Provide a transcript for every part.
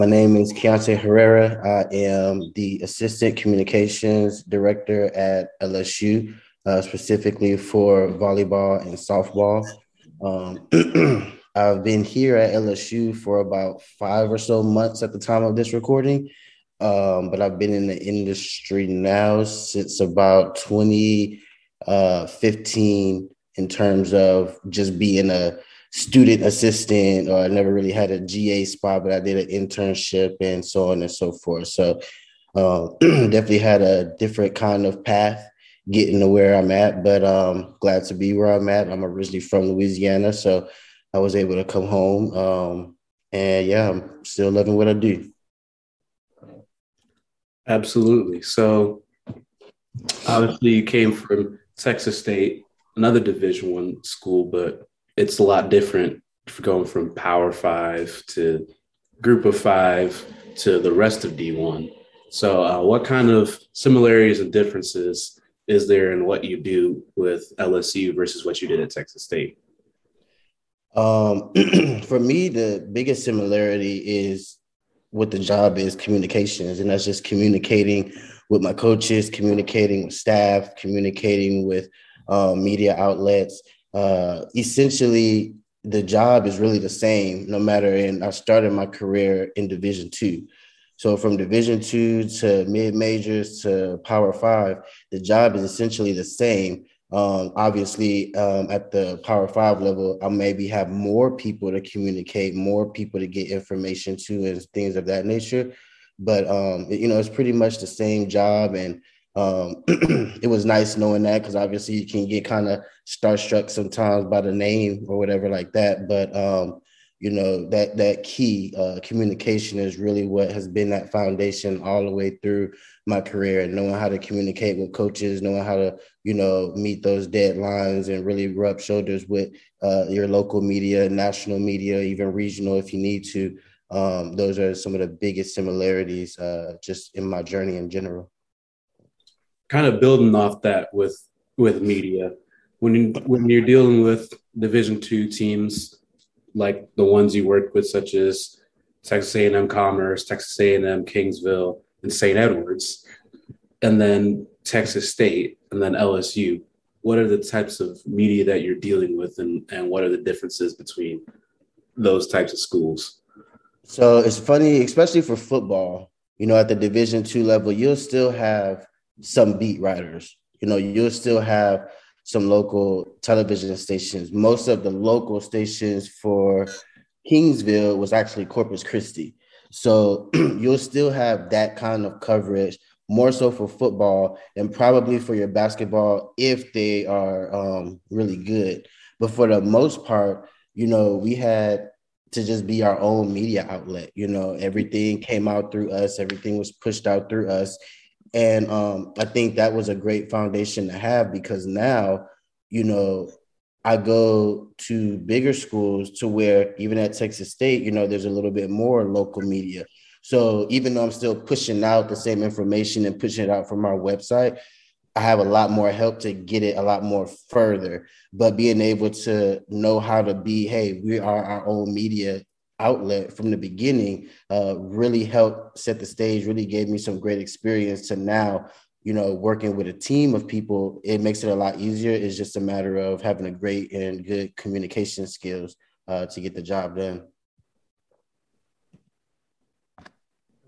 My name is Keonte' Herrera. I am the Assistant Communications Director at LSU, uh, specifically for volleyball and softball. Um, I've been here at LSU for about five or so months at the time of this recording, um, but I've been in the industry now since about 2015 uh, in terms of just being a student assistant, or I never really had a GA spot, but I did an internship and so on and so forth. So uh, definitely had a different kind of path getting to where I'm at, but um, glad to be where I'm at. I'm originally from Louisiana, so I was able to come home. Um, and yeah, I'm still loving what I do. Absolutely. So obviously you came from Texas State, another division one school, but it's a lot different going from power five to group of five to the rest of D1. So uh, what kind of similarities and differences is there in what you do with LSU versus what you did at Texas State? Um, for me, the biggest similarity is what the job is communications, and that's just communicating with my coaches, communicating with staff, communicating with uh, media outlets. Uh, essentially, the job is really the same, no matter. And I started my career in Division two, so from Division two to mid majors to Power Five, the job is essentially the same. Um, obviously, um, at the Power Five level, I maybe have more people to communicate, more people to get information to, and things of that nature. But um, you know, it's pretty much the same job, and um, it was nice knowing that because obviously you can get kind of starstruck sometimes by the name or whatever like that. But um, you know that that key uh, communication is really what has been that foundation all the way through my career and knowing how to communicate with coaches knowing how to you know meet those deadlines and really rub shoulders with uh, your local media national media even regional if you need to um, those are some of the biggest similarities uh, just in my journey in general kind of building off that with with media when you, when you're dealing with division two teams like the ones you work with, such as Texas A&M Commerce, Texas A&M Kingsville, and St. Edwards, and then Texas State, and then LSU. What are the types of media that you're dealing with, and, and what are the differences between those types of schools? So it's funny, especially for football. You know, at the Division two level, you'll still have some beat writers. You know, you'll still have some local television stations. Most of the local stations for Kingsville was actually Corpus Christi. So you'll still have that kind of coverage, more so for football and probably for your basketball if they are um, really good. But for the most part, you know, we had to just be our own media outlet. You know, everything came out through us, everything was pushed out through us. And um, I think that was a great foundation to have because now, you know, I go to bigger schools to where even at Texas State, you know, there's a little bit more local media. So even though I'm still pushing out the same information and pushing it out from our website, I have a lot more help to get it a lot more further. But being able to know how to be, hey, we are our own media outlet from the beginning uh, really helped set the stage, really gave me some great experience to now, you know, working with a team of people, it makes it a lot easier. It's just a matter of having a great and good communication skills uh, to get the job done.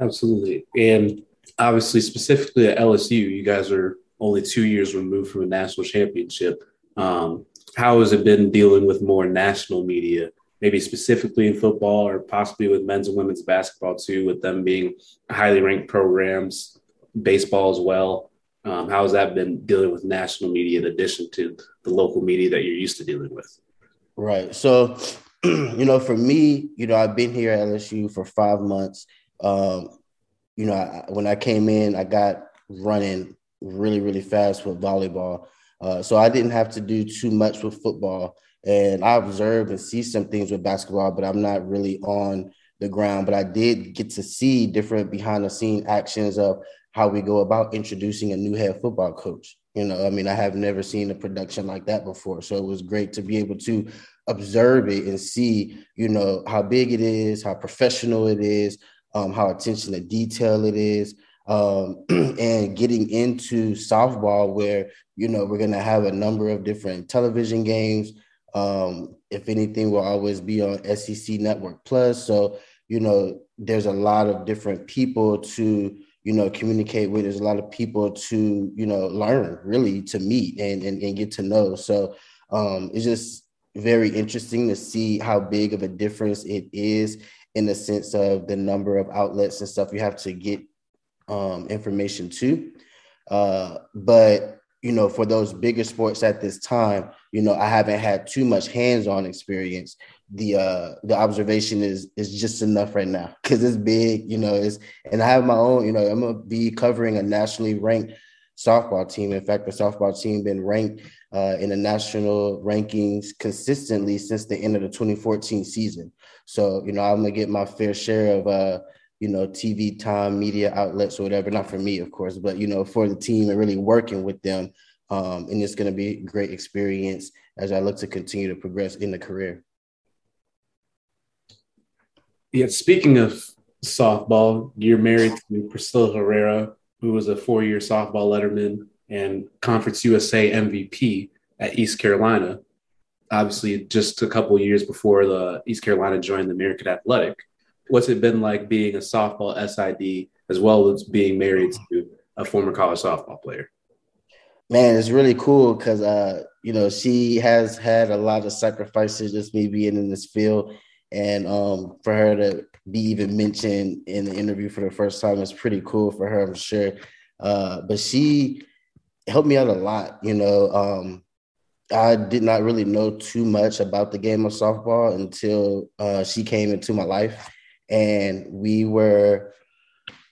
Absolutely. And obviously, specifically at LSU, you guys are only two years removed from a national championship. Um, how has it been dealing with more national media maybe specifically in football or possibly with men's and women's basketball too, with them being highly ranked programs, baseball as well. Um, how has that been dealing with national media in addition to the local media that you're used to dealing with? Right. So, you know, for me, you know, I've been here at LSU for five months. Um, you know, I, when I came in, I got running really, really fast with volleyball. Uh, so I didn't have to do too much with football and I observe and see some things with basketball, but I'm not really on the ground. But I did get to see different behind the scene actions of how we go about introducing a new head football coach. You know, I mean, I have never seen a production like that before. So it was great to be able to observe it and see, you know, how big it is, how professional it is, um, how attention to detail it is, um, and getting into softball where you know we're going to have a number of different television games. Um, if anything, will always be on SEC Network Plus. So you know, there's a lot of different people to you know communicate with. There's a lot of people to you know learn, really, to meet and and, and get to know. So um, it's just very interesting to see how big of a difference it is in the sense of the number of outlets and stuff you have to get um, information to. Uh, but you know, for those bigger sports at this time, you know, I haven't had too much hands-on experience. The uh the observation is is just enough right now because it's big, you know, it's and I have my own, you know, I'm gonna be covering a nationally ranked softball team. In fact, the softball team been ranked uh, in the national rankings consistently since the end of the 2014 season. So, you know, I'm gonna get my fair share of uh, you know, TV time, media outlets or whatever. Not for me, of course, but you know, for the team and really working with them. Um, and it's going to be a great experience as I look to continue to progress in the career. Yeah, speaking of softball, you're married to Priscilla Herrera, who was a four-year softball letterman and Conference USA MVP at East Carolina. Obviously, just a couple years before the East Carolina joined the American Athletic what's it been like being a softball SID as well as being married to a former college softball player? Man, it's really cool because uh, you know she has had a lot of sacrifices just me being in this field, and um, for her to be even mentioned in the interview for the first time is pretty cool for her, I'm sure. Uh, but she helped me out a lot. You know, um, I did not really know too much about the game of softball until uh, she came into my life and we were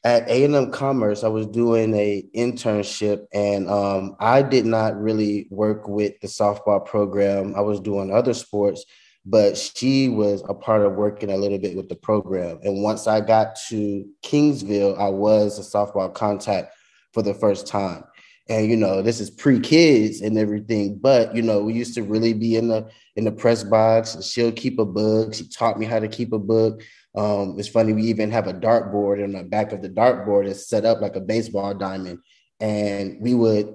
at A&M Commerce. I was doing a internship, and um, I did not really work with the softball program. I was doing other sports, but she was a part of working a little bit with the program. And once I got to Kingsville, I was a softball contact for the first time. And you know, this is pre-kids and everything, but you know, we used to really be in the in the press box. She'll keep a book. She taught me how to keep a book. Um, it's funny, we even have a dartboard, and the back of the dartboard is set up like a baseball diamond. And we would,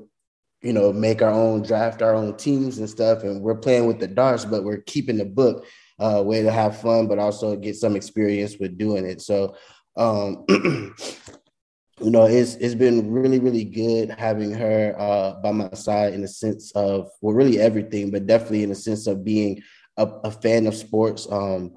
you know, make our own draft, our own teams and stuff. And we're playing with the darts, but we're keeping the book uh, way to have fun, but also get some experience with doing it. So, um, you know, it's it's been really really good having her uh, by my side in the sense of well, really everything, but definitely in the sense of being a, a fan of sports. Um,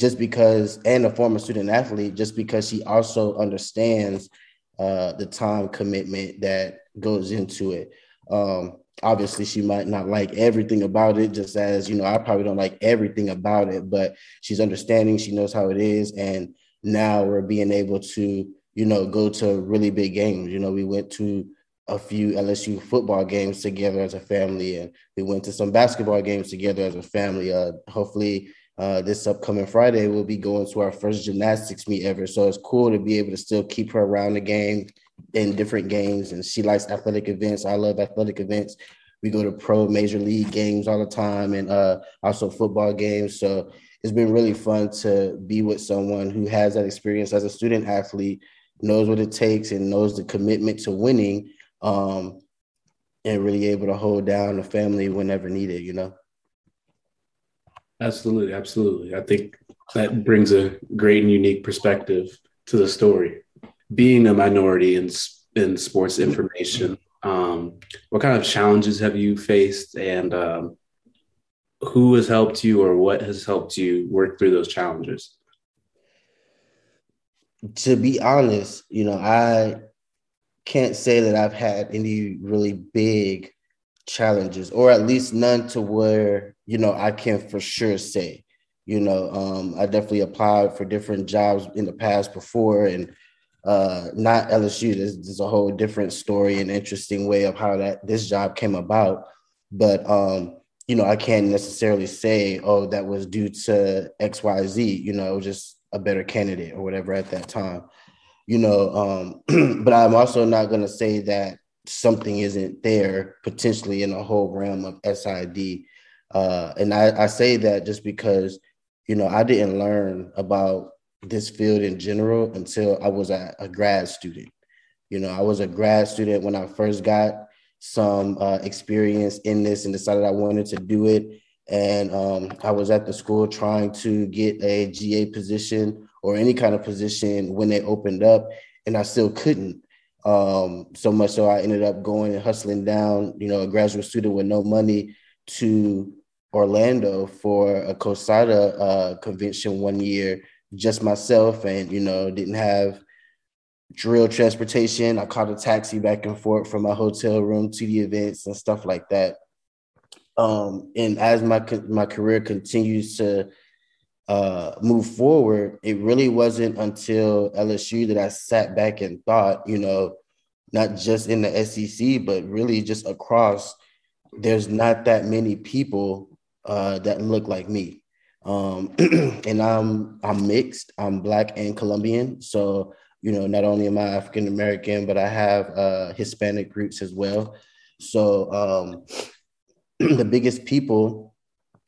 just because, and a former student athlete, just because she also understands uh, the time commitment that goes into it. Um, obviously, she might not like everything about it, just as you know, I probably don't like everything about it, but she's understanding. She knows how it is, and now we're being able to, you know, go to really big games. You know, we went to a few LSU football games together as a family, and we went to some basketball games together as a family. Uh, hopefully, uh, this upcoming Friday, we'll be going to our first gymnastics meet ever. So it's cool to be able to still keep her around the game in different games. And she likes athletic events. I love athletic events. We go to pro major league games all the time and uh, also football games. So it's been really fun to be with someone who has that experience as a student athlete, knows what it takes, and knows the commitment to winning, um, and really able to hold down the family whenever needed, you know? Absolutely, absolutely. I think that brings a great and unique perspective to the story. Being a minority in in sports information, um, what kind of challenges have you faced, and um, who has helped you, or what has helped you work through those challenges? To be honest, you know, I can't say that I've had any really big challenges, or at least none to where you know I can for sure say. You know, um, I definitely applied for different jobs in the past before, and uh, not LSU. There's, there's a whole different story and interesting way of how that this job came about. But um, you know, I can't necessarily say, oh, that was due to X, Y, Z. You know, just a better candidate or whatever at that time. You know, um, but I'm also not going to say that something isn't there potentially in the whole realm of SID. Uh, and I, I say that just because, you know, I didn't learn about this field in general until I was a, a grad student. You know, I was a grad student when I first got some uh, experience in this and decided I wanted to do it. And um, I was at the school trying to get a GA position or any kind of position when they opened up, and I still couldn't. Um, so much so I ended up going and hustling down, you know, a graduate student with no money to Orlando for a CoSIDA uh, convention one year, just myself, and you know, didn't have drill transportation. I caught a taxi back and forth from my hotel room to the events and stuff like that. Um, and as my my career continues to uh, move forward, it really wasn't until LSU that I sat back and thought, you know, not just in the SEC, but really just across. There's not that many people uh, that look like me, um, and I'm I'm mixed. I'm black and Colombian, so you know, not only am I African American, but I have uh, Hispanic roots as well. So um, the biggest people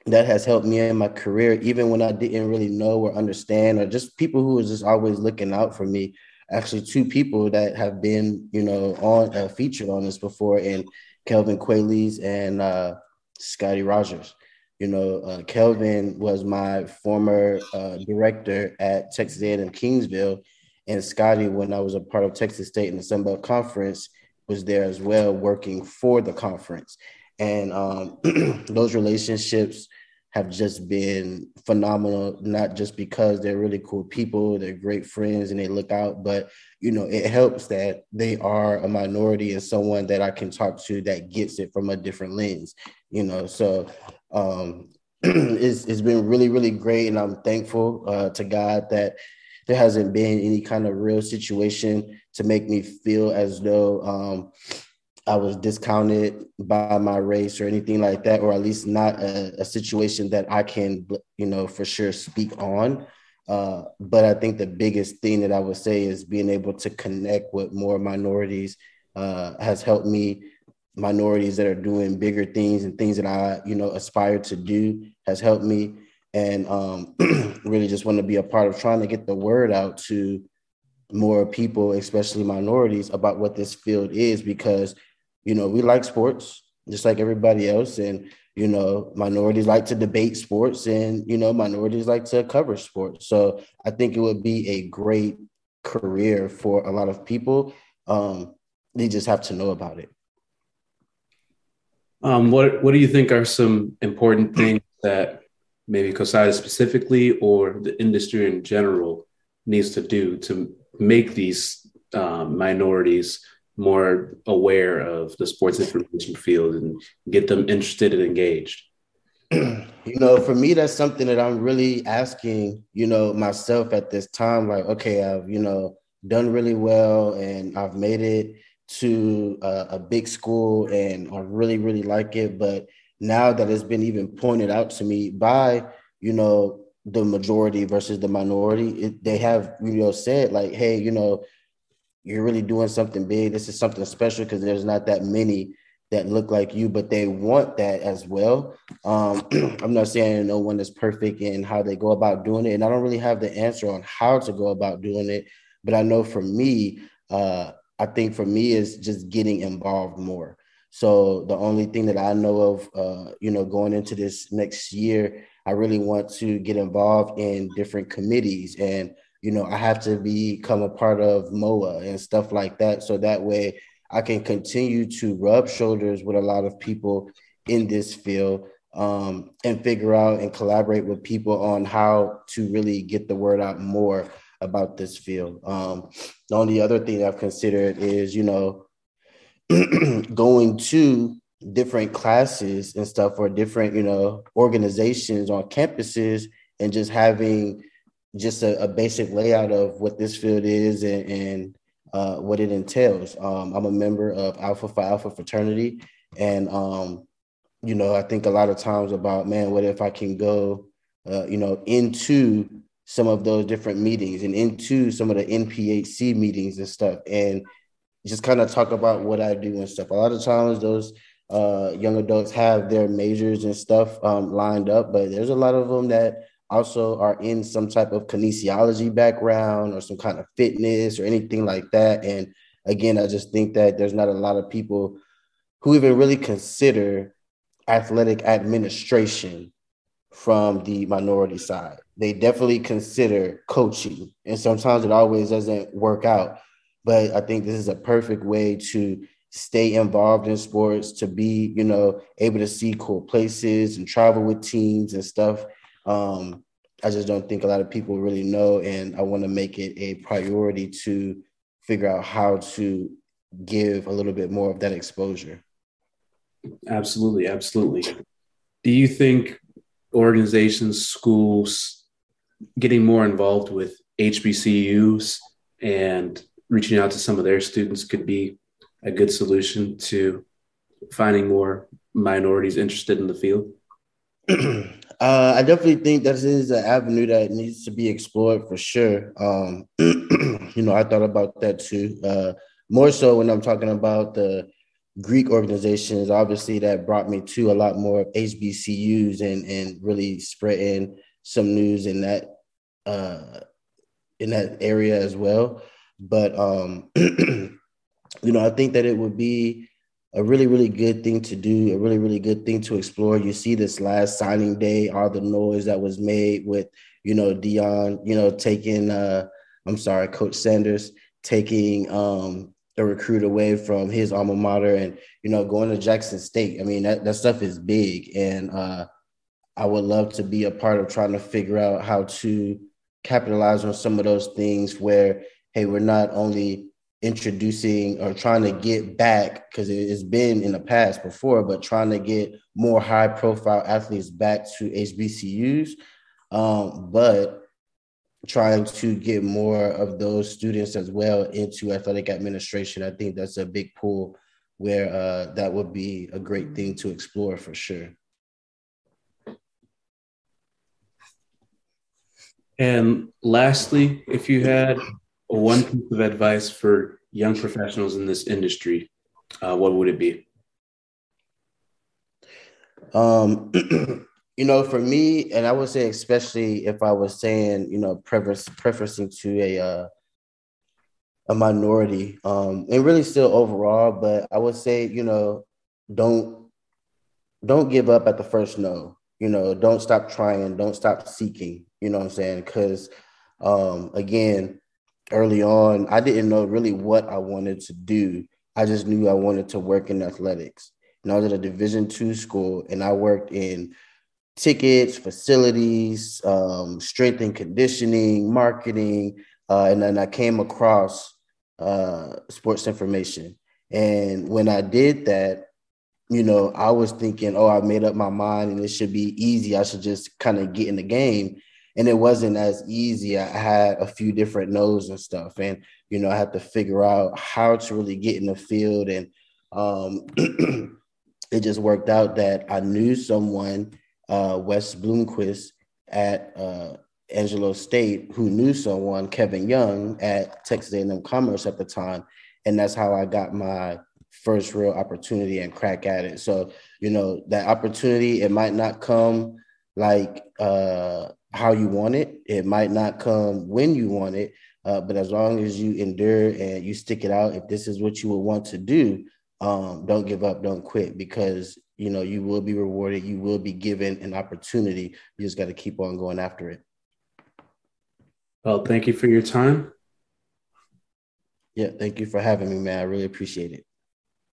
that has helped me in my career, even when I didn't really know or understand, or just people who was just always looking out for me. Actually, two people that have been, you know, on uh, featured on this before, and Kelvin Quayles and uh, Scotty Rogers. You know, uh, Kelvin was my former uh, director at Texas A&M Kingsville, and Scotty, when I was a part of Texas State in the Sun Belt Conference, was there as well, working for the conference. And um, those relationships have just been phenomenal, not just because they're really cool people, they're great friends and they look out, but you know, it helps that they are a minority and someone that I can talk to that gets it from a different lens, you know. So um it's, it's been really, really great. And I'm thankful uh, to God that there hasn't been any kind of real situation to make me feel as though um, I was discounted by my race or anything like that, or at least not a, a situation that I can, you know, for sure speak on. Uh, but I think the biggest thing that I would say is being able to connect with more minorities uh, has helped me. Minorities that are doing bigger things and things that I, you know, aspire to do has helped me and um, really just want to be a part of trying to get the word out to more people, especially minorities, about what this field is because you know we like sports just like everybody else, and you know minorities like to debate sports, and you know minorities like to cover sports. So I think it would be a great career for a lot of people. Um, they just have to know about it. Um, what What do you think are some important things that maybe CoSIDA specifically or the industry in general needs to do to make these um, minorities more aware of the sports information field and get them interested and engaged? You know, for me, that's something that I'm really asking, you know, myself at this time. Like, okay, I've, you know, done really well and I've made it to a, a big school and I really, really like it. But now that it's been even pointed out to me by you know the majority versus the minority it, they have you know said like hey you know you're really doing something big. This is something special because there's not that many that look like you but they want that as well. Um, i'm not saying no one is perfect in how they go about doing it and i don't really have the answer on how to go about doing it. But i know for me uh, i think for me is just getting involved more. So the only thing that I know of, uh, you know, going into this next year, I really want to get involved in different committees, and you know, I have to become a part of MOA and stuff like that, so that way I can continue to rub shoulders with a lot of people in this field um, and figure out and collaborate with people on how to really get the word out more about this field. Um, the only other thing I've considered is, you know, going to different classes and stuff or different you know organizations on campuses and just having just a, a basic layout of what this field is and, and uh, what it entails um, i'm a member of alpha phi alpha fraternity and um, you know i think a lot of times about man what if i can go uh, you know into some of those different meetings and into some of the nphc meetings and stuff and just kind of talk about what I do and stuff. A lot of times those uh, young adults have their majors and stuff um, lined up, but there's a lot of them that also are in some type of kinesiology background or some kind of fitness or anything like that. And again, I just think that there's not a lot of people who even really consider athletic administration from the minority side. They definitely consider coaching, and sometimes it always doesn't work out. But I think this is a perfect way to stay involved in sports, to be, you know, able to see cool places and travel with teams and stuff. Um, I just don't think a lot of people really know, and I want to make it a priority to figure out how to give a little bit more of that exposure. Absolutely, absolutely. Do you think organizations, schools getting more involved with HBCUs and reaching out to some of their students could be a good solution to finding more minorities interested in the field? uh, I definitely think that is an avenue that needs to be explored for sure. Um, you know, I thought about that too. Uh, more so when I'm talking about the Greek organizations, obviously that brought me to a lot more HBCUs and and really spreading some news in that uh, in that area as well. But um, you know, I think that it would be a really really good thing to do, a really really good thing to explore. You see this last signing day, all the noise that was made with you know Deion, you know taking uh, I'm sorry, Coach Sanders taking um a recruit away from his alma mater and you know going to Jackson State. I mean that, that stuff is big and uh, I would love to be a part of trying to figure out how to capitalize on some of those things where hey we're not only introducing or trying to get back because it's been in the past before but trying to get more high profile athletes back to HBCUs um, but trying to get more of those students as well into athletic administration. I think that's a big pool where uh, that would be a great thing to explore for sure. And lastly, if you had one piece of advice for young professionals in this industry, uh, what would it be? Um, you know, for me, and I would say especially if I was saying, you know, preference preferencing to a uh, a minority, um, and really still overall, but I would say, you know, don't don't give up at the first no. You know, don't stop trying, don't stop seeking. You know what I'm saying? Because um, again, early on, I didn't know really what I wanted to do. I just knew I wanted to work in athletics. And I was at a Division two school, and I worked in tickets, facilities, um, strength and conditioning, marketing, uh, and then I came across uh, sports information. And when I did that, you know, I was thinking, oh, I made up my mind and it should be easy. I should just kind of get in the game. And it wasn't as easy. I had a few different no's and stuff. And, you know, I had to figure out how to really get in the field. And um, it just worked out that I knew someone uh, Wes Bloomquist at uh, Angelo State, who knew someone, Kevin Young, at Texas A&M Commerce at the time, and that's how I got my first real opportunity and crack at it. So you know that opportunity, it might not come like uh, how you want it. It might not come when you want it, uh, but as long as you endure and you stick it out, if this is what you would want to do, um, don't give up, don't quit, because you know, you will be rewarded. You will be given an opportunity. You just got to keep on going after it. Well, thank you for your time. Yeah, thank you for having me, man. I really appreciate it.